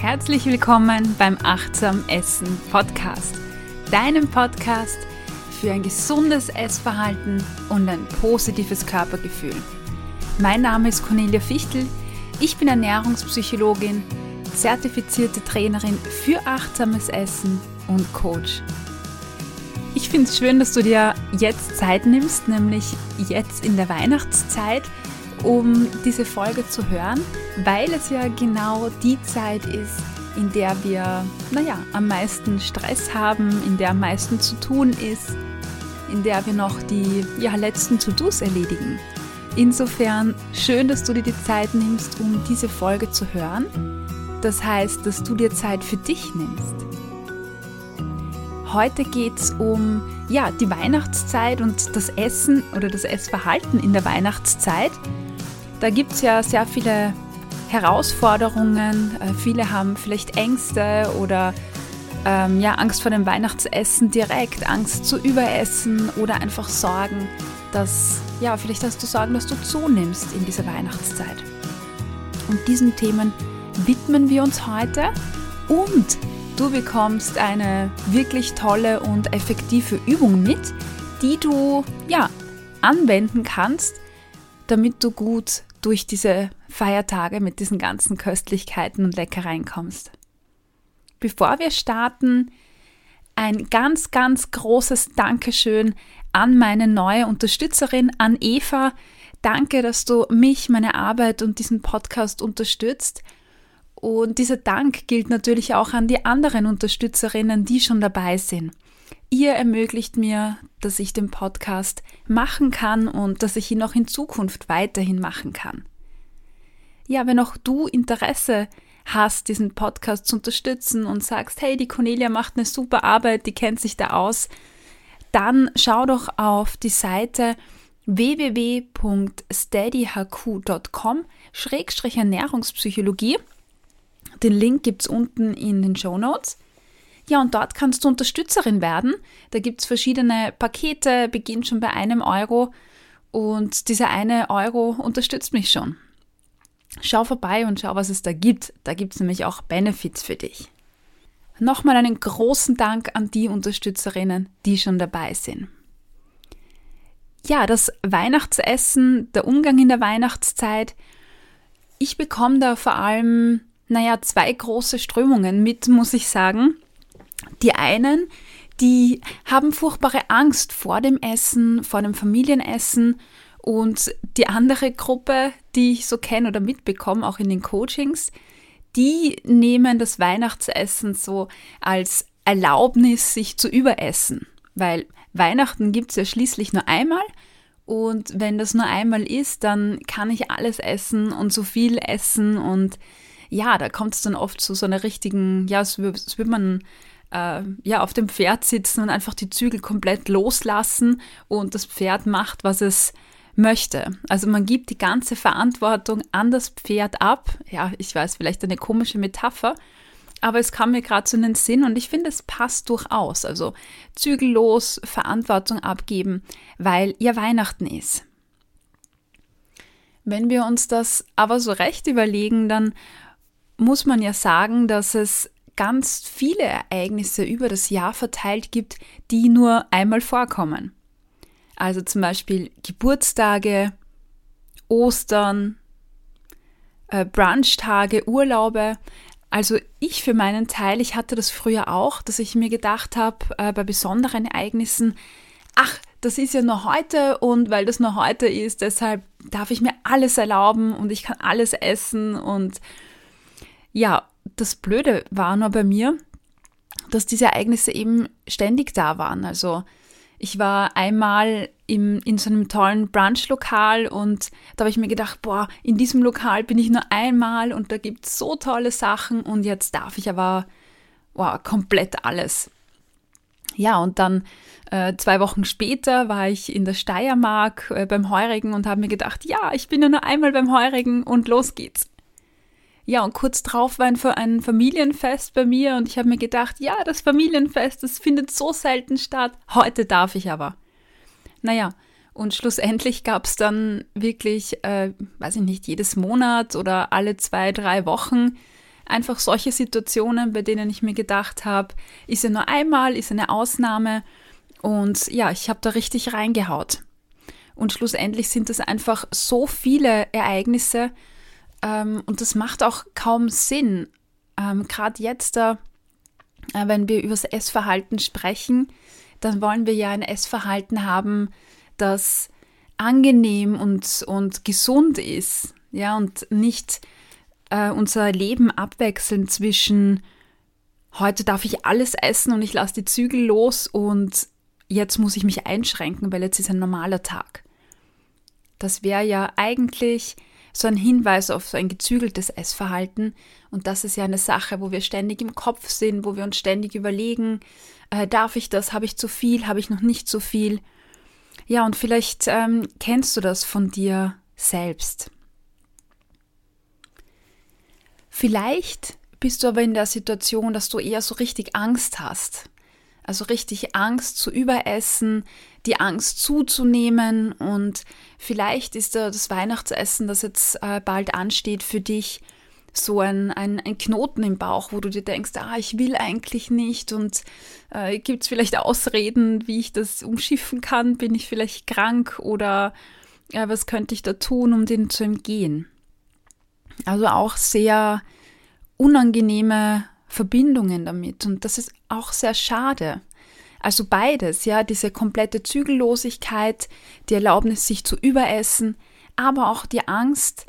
Herzlich willkommen beim Achtsam Essen Podcast, deinem Podcast für ein gesundes Essverhalten und ein positives Körpergefühl. Mein Name ist Cornelia Fichtel, ich bin Ernährungspsychologin, zertifizierte Trainerin für achtsames Essen und Coach. Ich finde es schön, dass du dir jetzt Zeit nimmst, nämlich jetzt in der Weihnachtszeit um diese Folge zu hören, weil es ja genau die Zeit ist, in der wir, naja, am meisten Stress haben, in der am meisten zu tun ist, in der wir noch die ja, letzten To-Dos erledigen. Insofern schön, dass du dir die Zeit nimmst, um diese Folge zu hören. Das heißt, dass du dir Zeit für dich nimmst. Heute geht es um ja, die Weihnachtszeit und das Essen oder das Essverhalten in der Weihnachtszeit. Da gibt es ja sehr viele Herausforderungen. Äh, viele haben vielleicht Ängste oder ähm, ja, Angst vor dem Weihnachtsessen direkt, Angst zu überessen oder einfach Sorgen, dass, ja, vielleicht hast du Sorgen, dass du zunimmst in dieser Weihnachtszeit. Und diesen Themen widmen wir uns heute und du bekommst eine wirklich tolle und effektive Übung mit, die du ja anwenden kannst, damit du gut durch diese Feiertage mit diesen ganzen Köstlichkeiten und Leckereien kommst. Bevor wir starten, ein ganz, ganz großes Dankeschön an meine neue Unterstützerin, an Eva. Danke, dass du mich, meine Arbeit und diesen Podcast unterstützt. Und dieser Dank gilt natürlich auch an die anderen Unterstützerinnen, die schon dabei sind. Ihr ermöglicht mir, dass ich den Podcast machen kann und dass ich ihn auch in Zukunft weiterhin machen kann. Ja, wenn auch du Interesse hast, diesen Podcast zu unterstützen und sagst, hey, die Cornelia macht eine super Arbeit, die kennt sich da aus, dann schau doch auf die Seite www.steadyhq.com Schrägstrich Ernährungspsychologie. Den Link gibt es unten in den Show Notes. Ja, und dort kannst du Unterstützerin werden. Da gibt es verschiedene Pakete, beginnt schon bei einem Euro und dieser eine Euro unterstützt mich schon. Schau vorbei und schau, was es da gibt. Da gibt es nämlich auch Benefits für dich. Nochmal einen großen Dank an die Unterstützerinnen, die schon dabei sind. Ja, das Weihnachtsessen, der Umgang in der Weihnachtszeit. Ich bekomme da vor allem, naja, zwei große Strömungen mit, muss ich sagen. Die einen, die haben furchtbare Angst vor dem Essen, vor dem Familienessen. Und die andere Gruppe, die ich so kenne oder mitbekomme, auch in den Coachings, die nehmen das Weihnachtsessen so als Erlaubnis, sich zu überessen. Weil Weihnachten gibt es ja schließlich nur einmal. Und wenn das nur einmal ist, dann kann ich alles essen und so viel essen. Und ja, da kommt es dann oft zu so einer richtigen, ja, es wird man äh, ja, auf dem Pferd sitzen und einfach die Zügel komplett loslassen und das Pferd macht, was es möchte. Also man gibt die ganze Verantwortung an das Pferd ab. Ja, ich weiß, vielleicht eine komische Metapher, aber es kam mir gerade zu den Sinn und ich finde, es passt durchaus. Also zügellos Verantwortung abgeben, weil ja Weihnachten ist. Wenn wir uns das aber so recht überlegen, dann muss man ja sagen, dass es ganz viele Ereignisse über das Jahr verteilt gibt, die nur einmal vorkommen. Also zum Beispiel Geburtstage, Ostern, äh, Brunchtage, Urlaube. Also ich für meinen Teil, ich hatte das früher auch, dass ich mir gedacht habe, äh, bei besonderen Ereignissen, ach, das ist ja nur heute und weil das nur heute ist, deshalb darf ich mir alles erlauben und ich kann alles essen und ja, das Blöde war nur bei mir, dass diese Ereignisse eben ständig da waren. Also ich war einmal im, in so einem tollen Brunch-Lokal und da habe ich mir gedacht, boah, in diesem Lokal bin ich nur einmal und da gibt es so tolle Sachen und jetzt darf ich aber wow, komplett alles. Ja, und dann äh, zwei Wochen später war ich in der Steiermark äh, beim Heurigen und habe mir gedacht, ja, ich bin ja nur einmal beim Heurigen und los geht's. Ja, und kurz drauf war ein, Familienfest bei mir und ich habe mir gedacht, ja, das Familienfest, das findet so selten statt. Heute darf ich aber. Naja, und schlussendlich gab es dann wirklich, äh, weiß ich nicht, jedes Monat oder alle zwei, drei Wochen einfach solche Situationen, bei denen ich mir gedacht habe, ist ja nur einmal, ist eine Ausnahme und ja, ich habe da richtig reingehaut. Und schlussendlich sind es einfach so viele Ereignisse ähm, und das macht auch kaum Sinn. Ähm, Gerade jetzt da, äh, wenn wir über das Essverhalten sprechen, dann wollen wir ja ein Essverhalten haben, das angenehm und, und gesund ist, ja, und nicht äh, unser Leben abwechseln zwischen heute darf ich alles essen und ich lasse die Zügel los und jetzt muss ich mich einschränken, weil jetzt ist ein normaler Tag. Das wäre ja eigentlich so ein Hinweis auf so ein gezügeltes Essverhalten. Und das ist ja eine Sache, wo wir ständig im Kopf sind, wo wir uns ständig überlegen, äh, darf ich das, habe ich zu viel, habe ich noch nicht zu viel. Ja, und vielleicht ähm, kennst du das von dir selbst. Vielleicht bist du aber in der Situation, dass du eher so richtig Angst hast. Also richtig Angst zu überessen, die Angst zuzunehmen und vielleicht ist das Weihnachtsessen, das jetzt äh, bald ansteht, für dich so ein, ein, ein, Knoten im Bauch, wo du dir denkst, ah, ich will eigentlich nicht und äh, gibt es vielleicht Ausreden, wie ich das umschiffen kann? Bin ich vielleicht krank oder äh, was könnte ich da tun, um den zu entgehen? Also auch sehr unangenehme Verbindungen damit. Und das ist auch sehr schade. Also beides, ja, diese komplette Zügellosigkeit, die Erlaubnis, sich zu überessen, aber auch die Angst,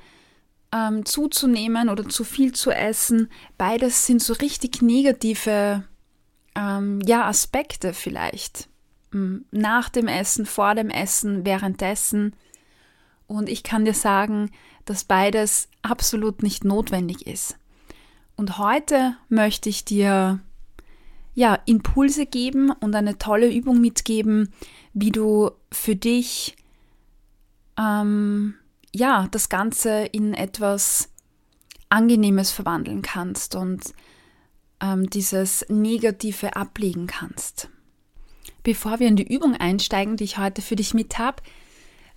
ähm, zuzunehmen oder zu viel zu essen, beides sind so richtig negative ähm, ja, Aspekte vielleicht. Hm, nach dem Essen, vor dem Essen, währenddessen. Und ich kann dir sagen, dass beides absolut nicht notwendig ist. Und heute möchte ich dir ja Impulse geben und eine tolle Übung mitgeben, wie du für dich ähm, ja das Ganze in etwas Angenehmes verwandeln kannst und ähm, dieses Negative ablegen kannst. Bevor wir in die Übung einsteigen, die ich heute für dich mit habe,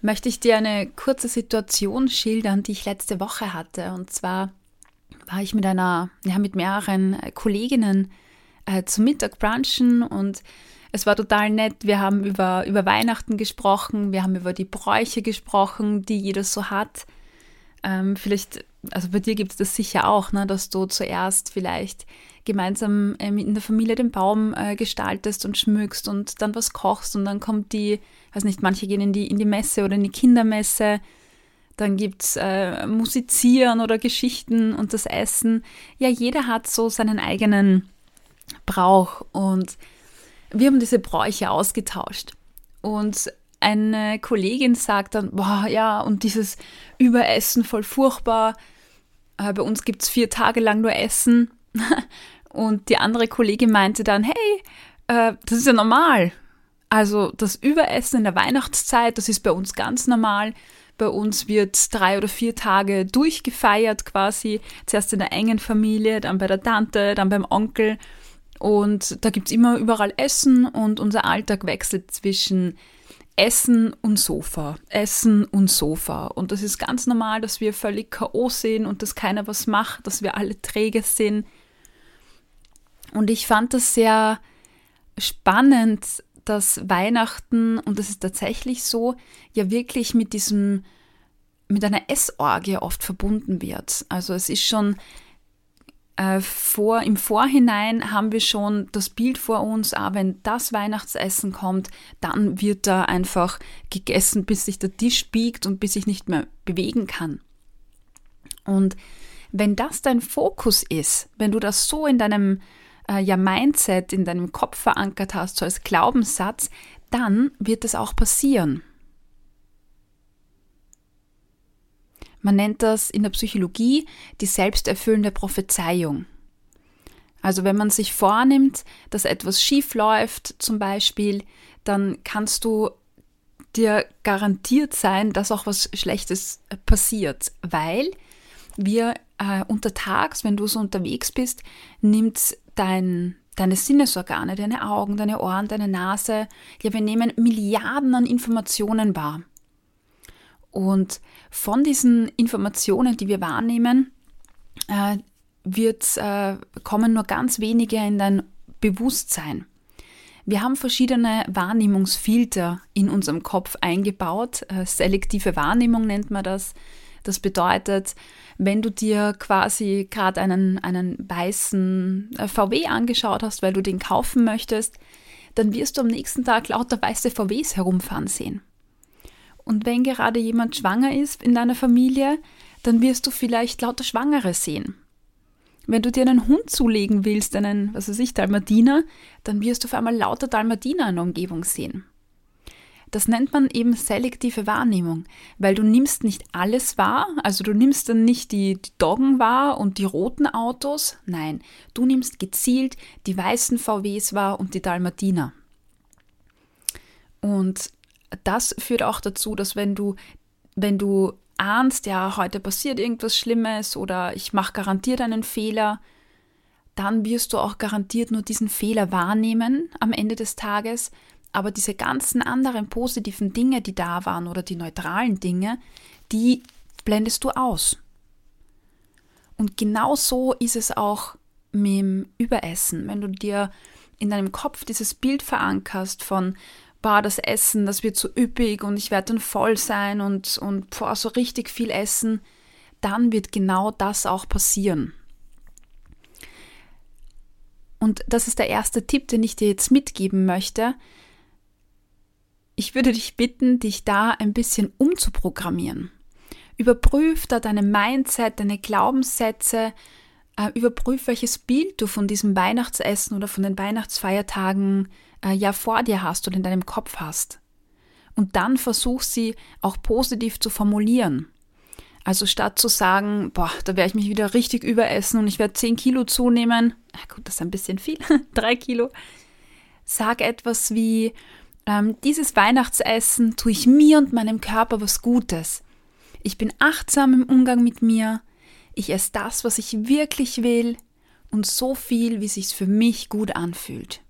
möchte ich dir eine kurze Situation schildern, die ich letzte Woche hatte. Und zwar war ich mit einer, ja, mit mehreren Kolleginnen äh, zum Mittag brunchen und es war total nett. Wir haben über, über Weihnachten gesprochen, wir haben über die Bräuche gesprochen, die jeder so hat. Ähm, vielleicht, also bei dir gibt es das sicher auch, ne, dass du zuerst vielleicht gemeinsam ähm, in der Familie den Baum äh, gestaltest und schmückst und dann was kochst und dann kommt die, weiß nicht, manche gehen in die, in die Messe oder in die Kindermesse. Dann gibt es äh, Musizieren oder Geschichten und das Essen. Ja, jeder hat so seinen eigenen Brauch und wir haben diese Bräuche ausgetauscht. Und eine Kollegin sagt dann, boah, ja, und dieses Überessen voll furchtbar. Äh, bei uns gibt es vier Tage lang nur Essen. und die andere Kollegin meinte dann, hey, äh, das ist ja normal. Also das Überessen in der Weihnachtszeit, das ist bei uns ganz normal. Bei uns wird drei oder vier Tage durchgefeiert quasi. Zuerst in der engen Familie, dann bei der Tante, dann beim Onkel. Und da gibt es immer überall Essen und unser Alltag wechselt zwischen Essen und Sofa, Essen und Sofa. Und das ist ganz normal, dass wir völlig K.O. sind und dass keiner was macht, dass wir alle träge sind. Und ich fand das sehr spannend, dass Weihnachten, und das ist tatsächlich so, ja wirklich mit diesem, mit einer Essorgie oft verbunden wird. Also es ist schon äh, vor, im Vorhinein haben wir schon das Bild vor uns, ah, wenn das Weihnachtsessen kommt, dann wird da einfach gegessen, bis sich der Tisch biegt und bis ich nicht mehr bewegen kann. Und wenn das dein Fokus ist, wenn du das so in deinem äh, ja, Mindset, in deinem Kopf verankert hast, so als Glaubenssatz, dann wird es auch passieren. Man nennt das in der Psychologie die selbsterfüllende Prophezeiung. Also wenn man sich vornimmt, dass etwas schief läuft zum Beispiel, dann kannst du dir garantiert sein, dass auch was Schlechtes passiert, weil wir äh, untertags, wenn du so unterwegs bist, nimmt dein deine Sinnesorgane, deine Augen, deine Ohren, deine Nase, ja, wir nehmen Milliarden an Informationen wahr. Und von diesen Informationen, die wir wahrnehmen, äh, wird, äh, kommen nur ganz wenige in dein Bewusstsein. Wir haben verschiedene Wahrnehmungsfilter in unserem Kopf eingebaut. Äh, selektive Wahrnehmung nennt man das. Das bedeutet, wenn du dir quasi gerade einen, einen weißen äh, VW angeschaut hast, weil du den kaufen möchtest, dann wirst du am nächsten Tag lauter weiße VWs herumfahren sehen. Und wenn gerade jemand schwanger ist in deiner Familie, dann wirst du vielleicht lauter Schwangere sehen. Wenn du dir einen Hund zulegen willst, einen, was weiß ich, Dalmatiner, dann wirst du auf einmal lauter Dalmatiner in der Umgebung sehen. Das nennt man eben selektive Wahrnehmung, weil du nimmst nicht alles wahr, also du nimmst dann nicht die, die Doggen wahr und die roten Autos, nein, du nimmst gezielt die weißen VWs wahr und die Dalmatiner. Und das führt auch dazu, dass wenn du, wenn du ahnst, ja, heute passiert irgendwas Schlimmes oder ich mache garantiert einen Fehler, dann wirst du auch garantiert nur diesen Fehler wahrnehmen am Ende des Tages, aber diese ganzen anderen positiven Dinge, die da waren oder die neutralen Dinge, die blendest du aus. Und genau so ist es auch mit dem Überessen. Wenn du dir in deinem Kopf dieses Bild verankerst von boah, das Essen, das wird so üppig und ich werde dann voll sein und, und boah, so richtig viel essen, dann wird genau das auch passieren. Und das ist der erste Tipp, den ich dir jetzt mitgeben möchte. Ich würde dich bitten, dich da ein bisschen umzuprogrammieren. Überprüf da deine Mindset, deine Glaubenssätze, äh, überprüf, welches Bild du von diesem Weihnachtsessen oder von den Weihnachtsfeiertagen äh, ja vor dir hast oder in deinem Kopf hast. Und dann versuch sie auch positiv zu formulieren. Also statt zu sagen, boah, da werde ich mich wieder richtig überessen und ich werde 10 Kilo zunehmen, gut, das ist ein bisschen viel, 3 Kilo, sag etwas wie, ähm, dieses Weihnachtsessen tue ich mir und meinem Körper was Gutes. Ich bin achtsam im Umgang mit mir, ich esse das, was ich wirklich will und so viel, wie sich's für mich gut anfühlt.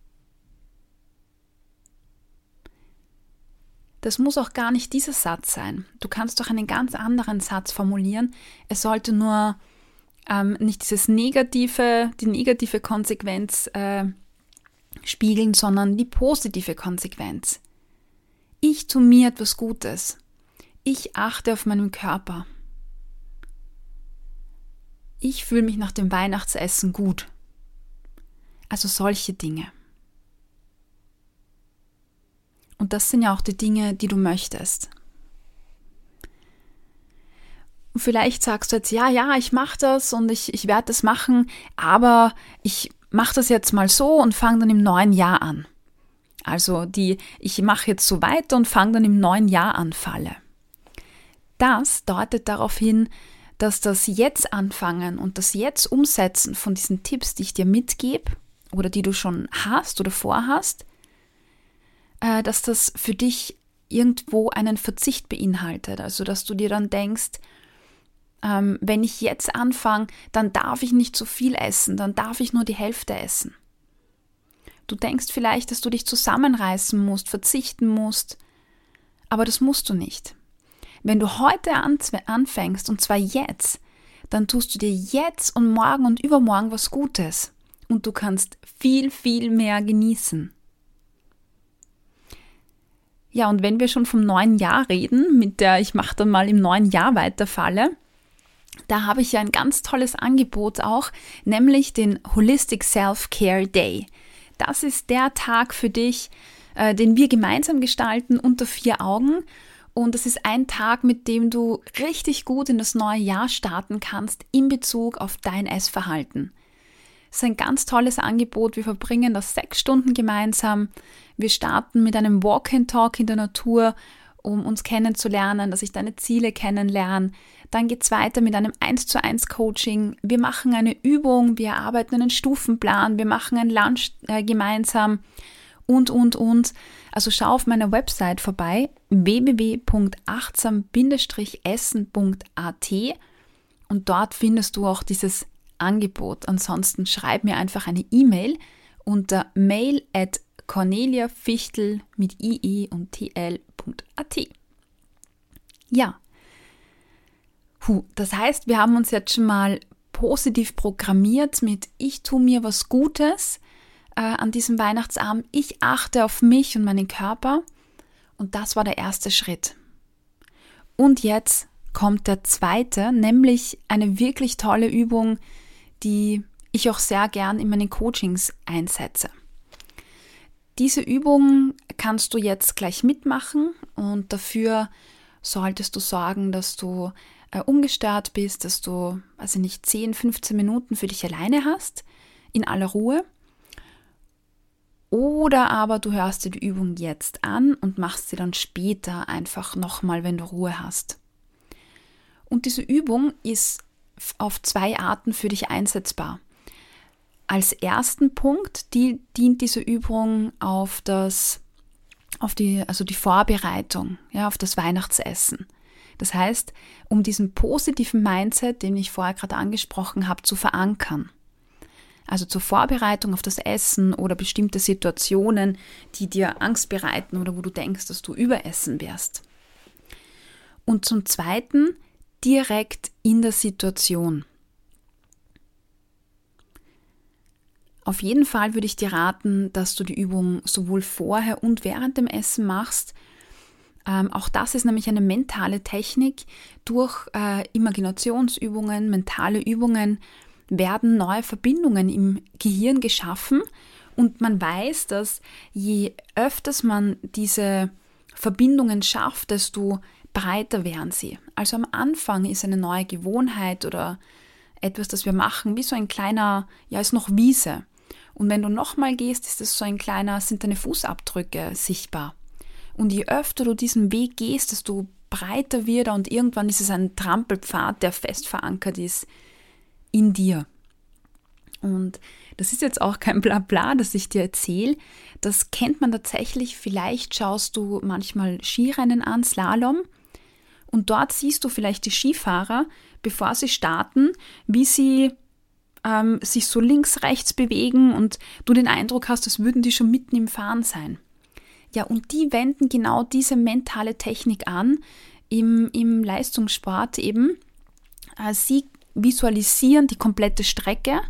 Das muss auch gar nicht dieser Satz sein. Du kannst doch einen ganz anderen Satz formulieren. Es sollte nur ähm, nicht dieses negative, die negative Konsequenz äh, spiegeln, sondern die positive Konsequenz. Ich tue mir etwas Gutes. Ich achte auf meinen Körper. Ich fühle mich nach dem Weihnachtsessen gut. Also solche Dinge. Und das sind ja auch die Dinge, die du möchtest. Und vielleicht sagst du jetzt, ja, ja, ich mache das und ich, ich werde das machen, aber ich mache das jetzt mal so und fange dann im neuen Jahr an. Also die, ich mache jetzt so weiter und fange dann im neuen Jahr an, Falle. Das deutet darauf hin, dass das Jetzt anfangen und das Jetzt umsetzen von diesen Tipps, die ich dir mitgebe oder die du schon hast oder vorhast, äh, dass das für dich irgendwo einen Verzicht beinhaltet. Also dass du dir dann denkst, ähm, wenn ich jetzt anfange, dann darf ich nicht zu viel essen, dann darf ich nur die Hälfte essen. Du denkst vielleicht, dass du dich zusammenreißen musst, verzichten musst, aber das musst du nicht. Wenn du heute anfängst, und zwar jetzt, dann tust du dir jetzt und morgen und übermorgen was Gutes und du kannst viel, viel mehr genießen. Ja, und wenn wir schon vom neuen Jahr reden, mit der ich mache dann mal im neuen Jahr weiterfalle, da habe ich ja ein ganz tolles Angebot auch, nämlich den Holistic Self-Care Day. Das ist der Tag für dich, äh, den wir gemeinsam gestalten unter vier Augen. Und das ist ein Tag, mit dem du richtig gut in das neue Jahr starten kannst in Bezug auf dein Essverhalten. Es ist ein ganz tolles Angebot. Wir verbringen das sechs Stunden gemeinsam. Wir starten mit einem Walk-and-Talk in der Natur, um uns kennenzulernen, dass ich deine Ziele kennenlerne. Dann geht es weiter mit einem 1 zu 1 Coaching. Wir machen eine Übung, wir arbeiten einen Stufenplan, wir machen ein Lunch äh, gemeinsam und, und, und. Also schau auf meiner Website vorbei, www.achtsam-essen.at und dort findest du auch dieses Angebot. Ansonsten schreib mir einfach eine E-Mail unter mail at corneliafichtel mit ie und tl.at. Ja. Puh, das heißt, wir haben uns jetzt schon mal positiv programmiert mit ich tue mir was Gutes äh, an diesem Weihnachtsabend, ich achte auf mich und meinen Körper. Und das war der erste Schritt. Und jetzt kommt der zweite, nämlich eine wirklich tolle Übung, die ich auch sehr gern in meinen Coachings einsetze. Diese Übung kannst du jetzt gleich mitmachen und dafür solltest du sorgen, dass du äh, ungestört bist, dass du, also nicht 10, 15 Minuten für dich alleine hast, in aller Ruhe. Oder aber du hörst dir die Übung jetzt an und machst sie dann später einfach nochmal, wenn du Ruhe hast. Und diese Übung ist auf zwei Arten für dich einsetzbar. Als ersten Punkt die, dient diese Übung auf das, auf die, also die Vorbereitung, ja, auf das Weihnachtsessen. Das heißt, um diesen positiven Mindset, den ich vorher gerade angesprochen habe, zu verankern. Also zur Vorbereitung auf das Essen oder bestimmte Situationen, die dir Angst bereiten oder wo du denkst, dass du überessen wirst. Und zum Zweiten direkt in der Situation. Auf jeden Fall würde ich dir raten, dass du die Übung sowohl vorher und während dem Essen machst. Ähm, auch das ist nämlich eine mentale Technik. Durch äh, Imaginationsübungen, mentale Übungen werden neue Verbindungen im Gehirn geschaffen und man weiß, dass je öfters man diese Verbindungen schafft, desto breiter werden sie. Also am Anfang ist eine neue Gewohnheit oder etwas, das wir machen, wie so ein kleiner, ja, ist noch Wiese. Und wenn du nochmal gehst, ist es so ein kleiner, sind deine Fußabdrücke sichtbar. Und je öfter du diesen Weg gehst, desto breiter wird er und irgendwann ist es ein Trampelpfad, der fest verankert ist in dir. Und das ist jetzt auch kein Blabla, das ich dir erzähle. Das kennt man tatsächlich. Vielleicht schaust du manchmal Skirennen an, Slalom. Und dort siehst du vielleicht die Skifahrer, bevor sie starten, wie sie ähm, sich so links, rechts bewegen und du den Eindruck hast, als würden die schon mitten im Fahren sein. Ja, und die wenden genau diese mentale Technik an im, im Leistungssport eben. Äh, sie visualisieren die komplette Strecke.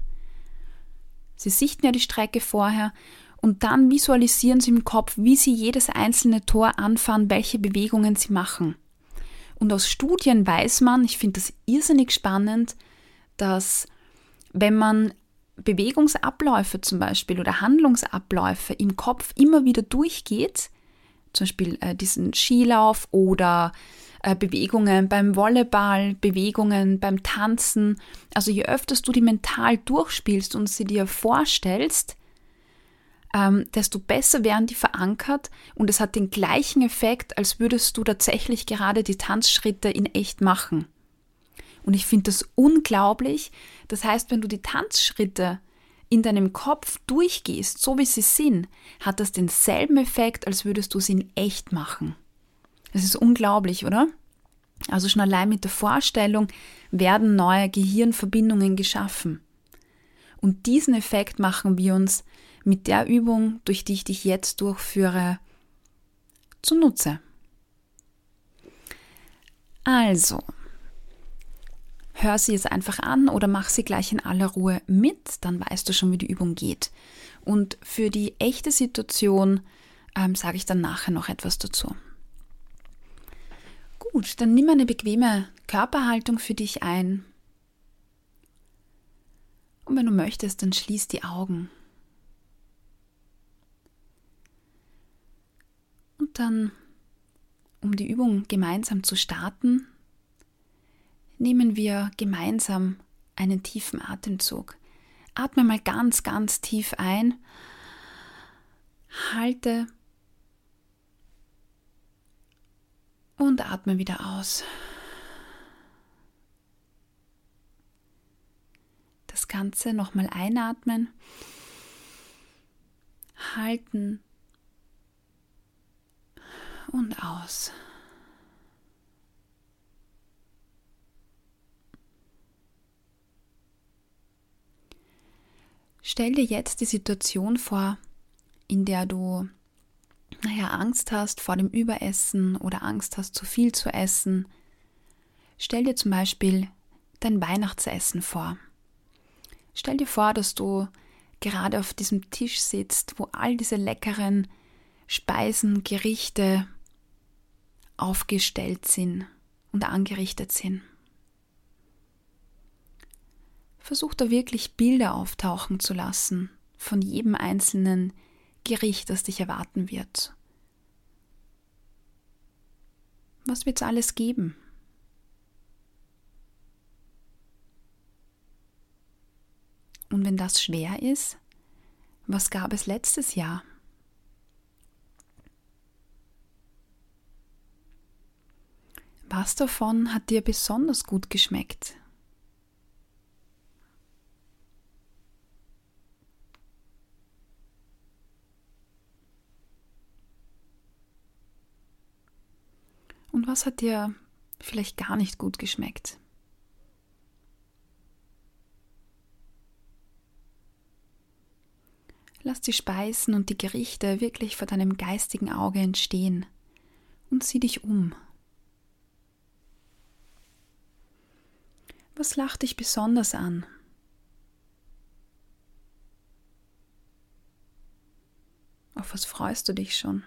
Sie sichten ja die Strecke vorher und dann visualisieren sie im Kopf, wie sie jedes einzelne Tor anfahren, welche Bewegungen sie machen. Und aus Studien weiß man, ich finde das irrsinnig spannend, dass wenn man Bewegungsabläufe zum Beispiel oder Handlungsabläufe im Kopf immer wieder durchgeht, zum Beispiel äh, diesen Skilauf oder äh, Bewegungen beim Volleyball, Bewegungen beim Tanzen, also je öfter du die mental durchspielst und sie dir vorstellst, ähm, desto besser werden die verankert und es hat den gleichen Effekt, als würdest du tatsächlich gerade die Tanzschritte in echt machen. Und ich finde das unglaublich. Das heißt, wenn du die Tanzschritte in deinem Kopf durchgehst, so wie sie sind, hat das denselben Effekt, als würdest du sie in echt machen. Das ist unglaublich, oder? Also schon allein mit der Vorstellung werden neue Gehirnverbindungen geschaffen. Und diesen Effekt machen wir uns mit der Übung, durch die ich dich jetzt durchführe, zunutze. Also, hör sie jetzt einfach an oder mach sie gleich in aller Ruhe mit, dann weißt du schon, wie die Übung geht. Und für die echte Situation ähm, sage ich dann nachher noch etwas dazu. Gut, dann nimm eine bequeme Körperhaltung für dich ein. Und wenn du möchtest, dann schließ die Augen. Und dann, um die Übung gemeinsam zu starten, nehmen wir gemeinsam einen tiefen Atemzug. Atme mal ganz, ganz tief ein. Halte und atme wieder aus. Das Ganze nochmal einatmen, halten und aus. Stell dir jetzt die Situation vor, in der du, naja, Angst hast vor dem Überessen oder Angst hast, zu viel zu essen. Stell dir zum Beispiel dein Weihnachtsessen vor. Stell dir vor, dass du gerade auf diesem Tisch sitzt, wo all diese leckeren Speisen, Gerichte aufgestellt sind und angerichtet sind. Versuch da wirklich Bilder auftauchen zu lassen von jedem einzelnen Gericht, das dich erwarten wird. Was wird es alles geben? Und wenn das schwer ist, was gab es letztes Jahr? Was davon hat dir besonders gut geschmeckt? Und was hat dir vielleicht gar nicht gut geschmeckt? Lass die Speisen und die Gerichte wirklich vor deinem geistigen Auge entstehen und sieh dich um. Was lacht dich besonders an? Auf was freust du dich schon?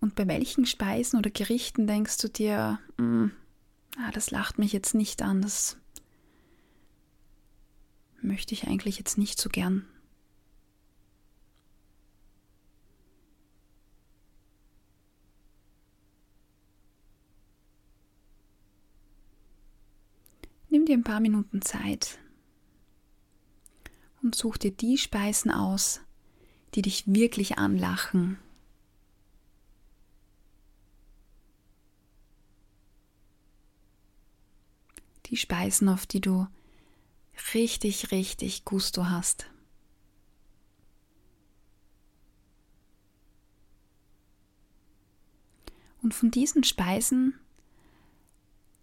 Und bei welchen Speisen oder Gerichten denkst du dir, mm, ah, das lacht mich jetzt nicht an, das möchte ich eigentlich jetzt nicht so gern. Nimm dir ein paar Minuten Zeit und such dir die Speisen aus, die dich wirklich anlachen die Speisen, auf die du richtig, richtig Gusto hast. Und von diesen Speisen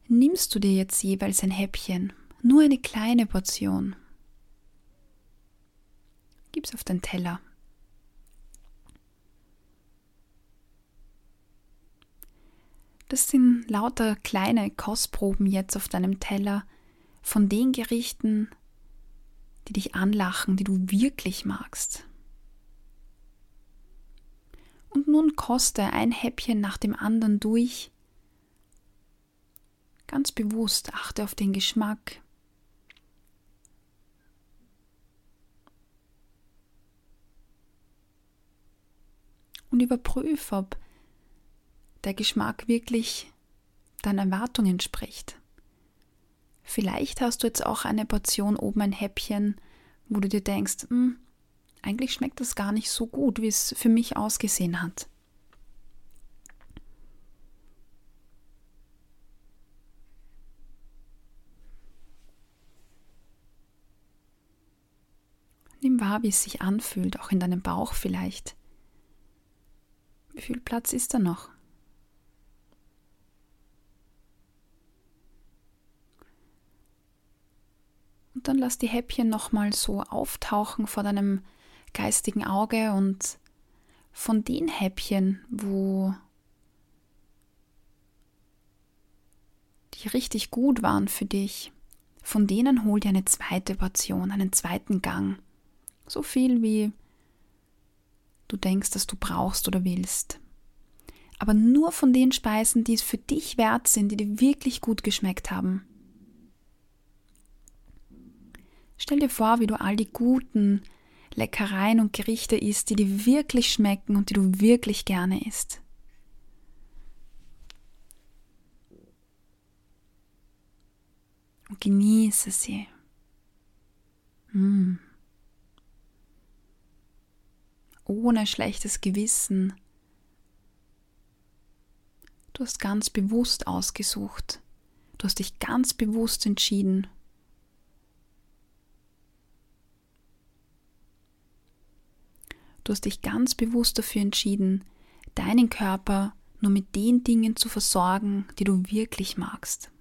nimmst du dir jetzt jeweils ein Häppchen, nur eine kleine Portion. Gib's auf den Teller. Das sind lauter kleine Kostproben jetzt auf deinem Teller von den Gerichten, die dich anlachen, die du wirklich magst. Und nun koste ein Häppchen nach dem anderen durch. Ganz bewusst achte auf den Geschmack. Und überprüfe, ob der Geschmack wirklich deinen Erwartungen entspricht. Vielleicht hast du jetzt auch eine Portion oben ein Häppchen, wo du dir denkst, hm, eigentlich schmeckt das gar nicht so gut, wie es für mich ausgesehen hat. Nimm wahr, wie es sich anfühlt, auch in deinem Bauch vielleicht. Wie viel Platz ist da noch? Und dann lass die Häppchen nochmal so auftauchen vor deinem geistigen Auge und von den Häppchen, wo die richtig gut waren für dich, von denen hol dir eine zweite Portion, einen zweiten Gang. So viel wie du denkst, dass du brauchst oder willst. Aber nur von den Speisen, die es für dich wert sind, die dir wirklich gut geschmeckt haben. Stell dir vor, wie du all die guten Leckereien und Gerichte isst, die dir wirklich schmecken und die du wirklich gerne isst. Und genieße sie. Mm. Ohne schlechtes Gewissen. Du hast ganz bewusst ausgesucht. Du hast dich ganz bewusst entschieden Du hast dich ganz bewusst dafür entschieden, deinen Körper nur mit den Dingen zu versorgen, die du wirklich magst.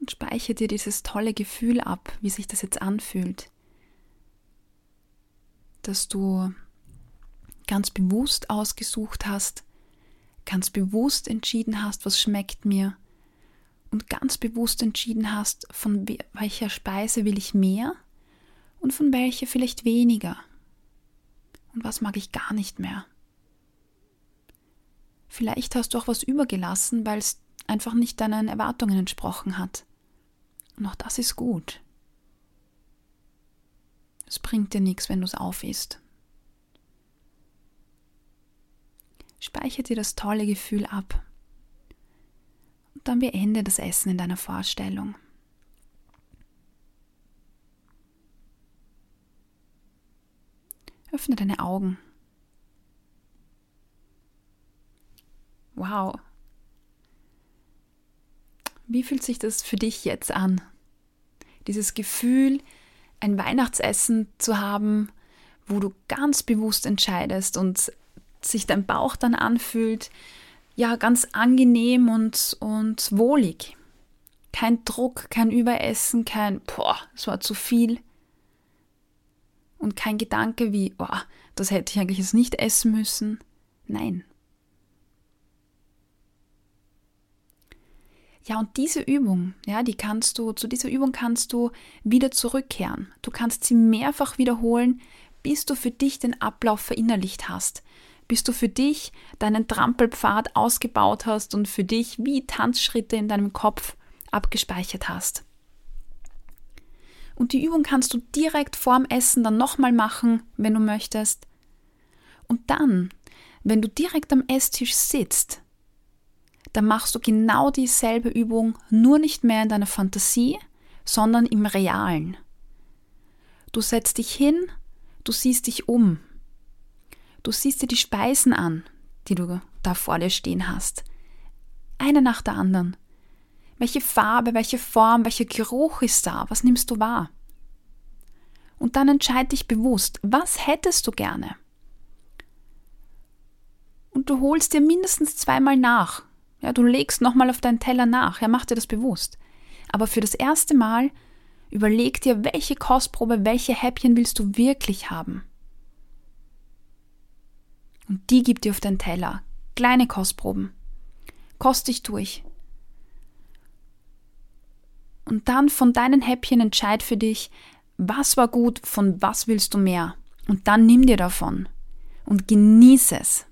Und speichere dir dieses tolle Gefühl ab, wie sich das jetzt anfühlt, dass du ganz bewusst ausgesucht hast, ganz bewusst entschieden hast, was schmeckt mir und ganz bewusst entschieden hast, von welcher Speise will ich mehr und von welcher vielleicht weniger und was mag ich gar nicht mehr. Vielleicht hast du auch was übergelassen, weil es einfach nicht deinen Erwartungen entsprochen hat. Und auch das ist gut. Es bringt dir nichts, wenn du es aufisst. Speichere dir das tolle Gefühl ab. Dann beende das Essen in deiner Vorstellung. Öffne deine Augen. Wow. Wie fühlt sich das für dich jetzt an? Dieses Gefühl, ein Weihnachtsessen zu haben, wo du ganz bewusst entscheidest und sich dein Bauch dann anfühlt, ja, ganz angenehm und, und wohlig. Kein Druck, kein Überessen, kein, boah, es war zu viel. Und kein Gedanke wie, boah, das hätte ich eigentlich jetzt nicht essen müssen. Nein. Ja, und diese Übung, ja, die kannst du, zu dieser Übung kannst du wieder zurückkehren. Du kannst sie mehrfach wiederholen, bis du für dich den Ablauf verinnerlicht hast bis du für dich deinen Trampelpfad ausgebaut hast und für dich wie Tanzschritte in deinem Kopf abgespeichert hast. Und die Übung kannst du direkt vorm Essen dann nochmal machen, wenn du möchtest. Und dann, wenn du direkt am Esstisch sitzt, dann machst du genau dieselbe Übung, nur nicht mehr in deiner Fantasie, sondern im Realen. Du setzt dich hin, du siehst dich um, Du siehst dir die Speisen an, die du da vor dir stehen hast. Eine nach der anderen. Welche Farbe, welche Form, welcher Geruch ist da? Was nimmst du wahr? Und dann entscheid dich bewusst, was hättest du gerne? Und du holst dir mindestens zweimal nach. Ja, du legst nochmal auf deinen Teller nach. Ja, mach dir das bewusst. Aber für das erste Mal überleg dir, welche Kostprobe, welche Häppchen willst du wirklich haben. Und die gibt dir auf den Teller. Kleine Kostproben. Kost dich durch. Und dann von deinen Häppchen entscheid für dich, was war gut, von was willst du mehr. Und dann nimm dir davon und genieße es.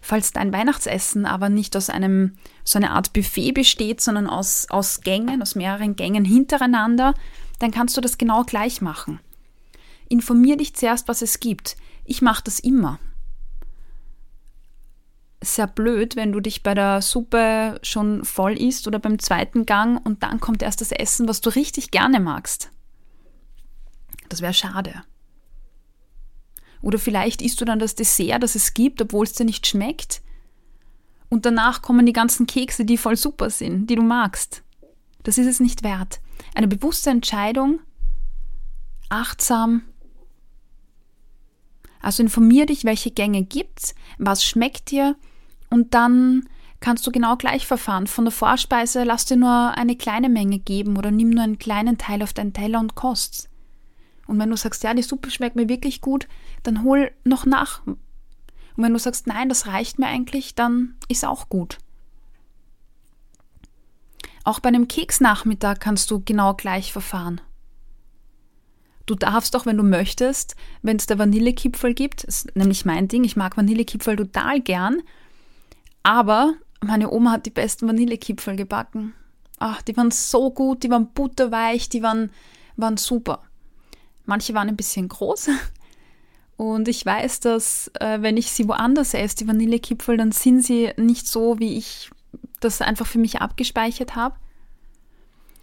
Falls dein Weihnachtsessen aber nicht aus einem so einer Art Buffet besteht, sondern aus, aus Gängen, aus mehreren Gängen hintereinander, dann kannst du das genau gleich machen. Informier dich zuerst, was es gibt. Ich mache das immer. Sehr blöd, wenn du dich bei der Suppe schon voll isst oder beim zweiten Gang und dann kommt erst das Essen, was du richtig gerne magst. Das wäre schade. Oder vielleicht isst du dann das Dessert, das es gibt, obwohl es dir nicht schmeckt. Und danach kommen die ganzen Kekse, die voll super sind, die du magst. Das ist es nicht wert. Eine bewusste Entscheidung, achtsam also informier dich, welche Gänge gibt's, was schmeckt dir und dann kannst du genau gleich verfahren. Von der Vorspeise lass dir nur eine kleine Menge geben oder nimm nur einen kleinen Teil auf deinen Teller und kost's. Und wenn du sagst, ja, die Suppe schmeckt mir wirklich gut, dann hol noch nach. Und wenn du sagst, nein, das reicht mir eigentlich, dann ist auch gut. Auch bei einem Keksnachmittag kannst du genau gleich verfahren. Du darfst auch, wenn du möchtest, wenn es der Vanillekipferl gibt, ist nämlich mein Ding, ich mag Vanillekipferl total gern, aber meine Oma hat die besten Vanillekipferl gebacken. Ach, die waren so gut, die waren butterweich, die waren, waren super. Manche waren ein bisschen groß und ich weiß, dass äh, wenn ich sie woanders esse, die Vanillekipferl, dann sind sie nicht so, wie ich das einfach für mich abgespeichert habe.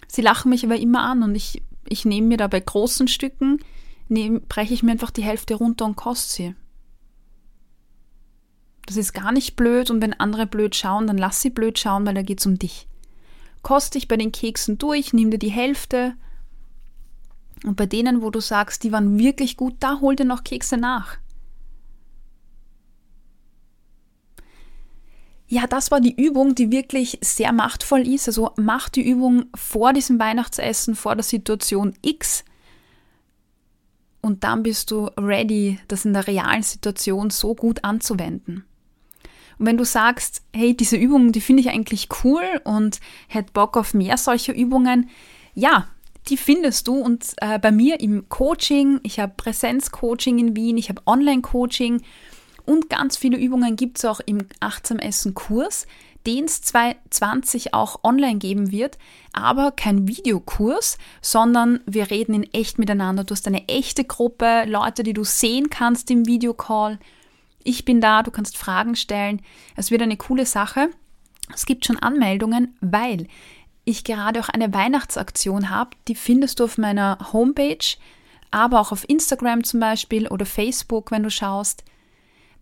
Sie lachen mich aber immer an und ich ich nehme mir da bei großen Stücken, breche ich mir einfach die Hälfte runter und koste sie. Das ist gar nicht blöd und wenn andere blöd schauen, dann lass sie blöd schauen, weil da geht es um dich. Koste dich bei den Keksen durch, nimm dir die Hälfte und bei denen, wo du sagst, die waren wirklich gut, da hol dir noch Kekse nach. Ja, das war die Übung, die wirklich sehr machtvoll ist. Also mach die Übung vor diesem Weihnachtsessen, vor der Situation X. und dann bist du ready, das in der realen Situation so gut anzuwenden. Und wenn du sagst, hey, diese Übung, die finde ich eigentlich cool und hätte Bock auf mehr solcher Übungen, ja, die findest du und äh, bei mir im Coaching. Ich habe Präsenzcoaching in Wien, ich habe Online-Coaching und ganz viele Übungen gibt es auch im Achtsam Essen Kurs, den es 2020 auch online geben wird, aber kein Videokurs, sondern wir reden in echt miteinander. Du hast eine echte Gruppe, Leute, die du sehen kannst im Videocall. Ich bin da, du kannst Fragen stellen. Es wird eine coole Sache. Es gibt schon Anmeldungen, weil ich gerade auch eine Weihnachtsaktion habe. Die findest du auf meiner Homepage, aber auch auf Instagram zum Beispiel oder Facebook, wenn du schaust.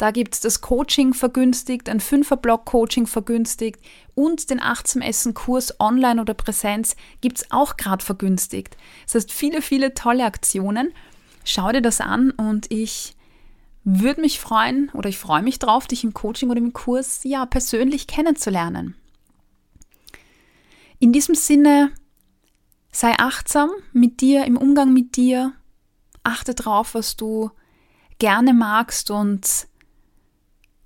Da gibt es das Coaching vergünstigt, ein Fünfer-Block-Coaching vergünstigt und den Achtsam-Essen-Kurs online oder Präsenz gibt es auch gerade vergünstigt. Das heißt, viele, viele tolle Aktionen. Schau dir das an und ich würde mich freuen oder ich freue mich drauf, dich im Coaching oder im Kurs ja persönlich kennenzulernen. In diesem Sinne, sei achtsam mit dir, im Umgang mit dir, achte drauf, was du gerne magst und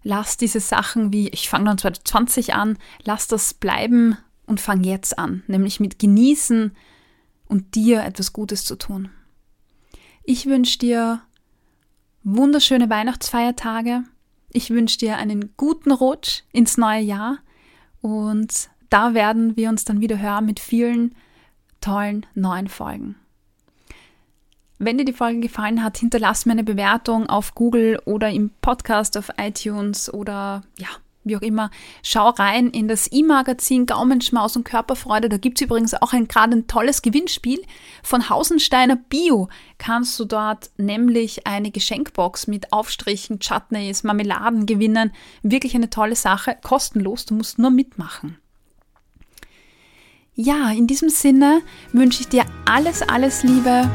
lass diese Sachen wie, ich fange dann 2020 an, lass das bleiben und fang jetzt an, nämlich mit genießen und dir etwas Gutes zu tun. Ich wünsche dir wunderschöne Weihnachtsfeiertage. Ich wünsche dir einen guten Rutsch ins neue Jahr und da werden wir uns dann wieder hören mit vielen tollen neuen Folgen. Wenn dir die Folge gefallen hat, hinterlass mir eine Bewertung auf Google oder im Podcast auf iTunes oder ja, wie auch immer. Schau rein in das E-Magazin Gaumenschmaus und Körperfreude. Da gibt es übrigens auch ein gerade ein tolles Gewinnspiel von Hausensteiner Bio. Kannst du dort nämlich eine Geschenkbox mit Aufstrichen, Chutneys, Marmeladen gewinnen. Wirklich eine tolle Sache. Kostenlos, du musst nur mitmachen. Ja, in diesem Sinne wünsche ich dir alles, alles Liebe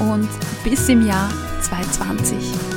und bis im Jahr 2020.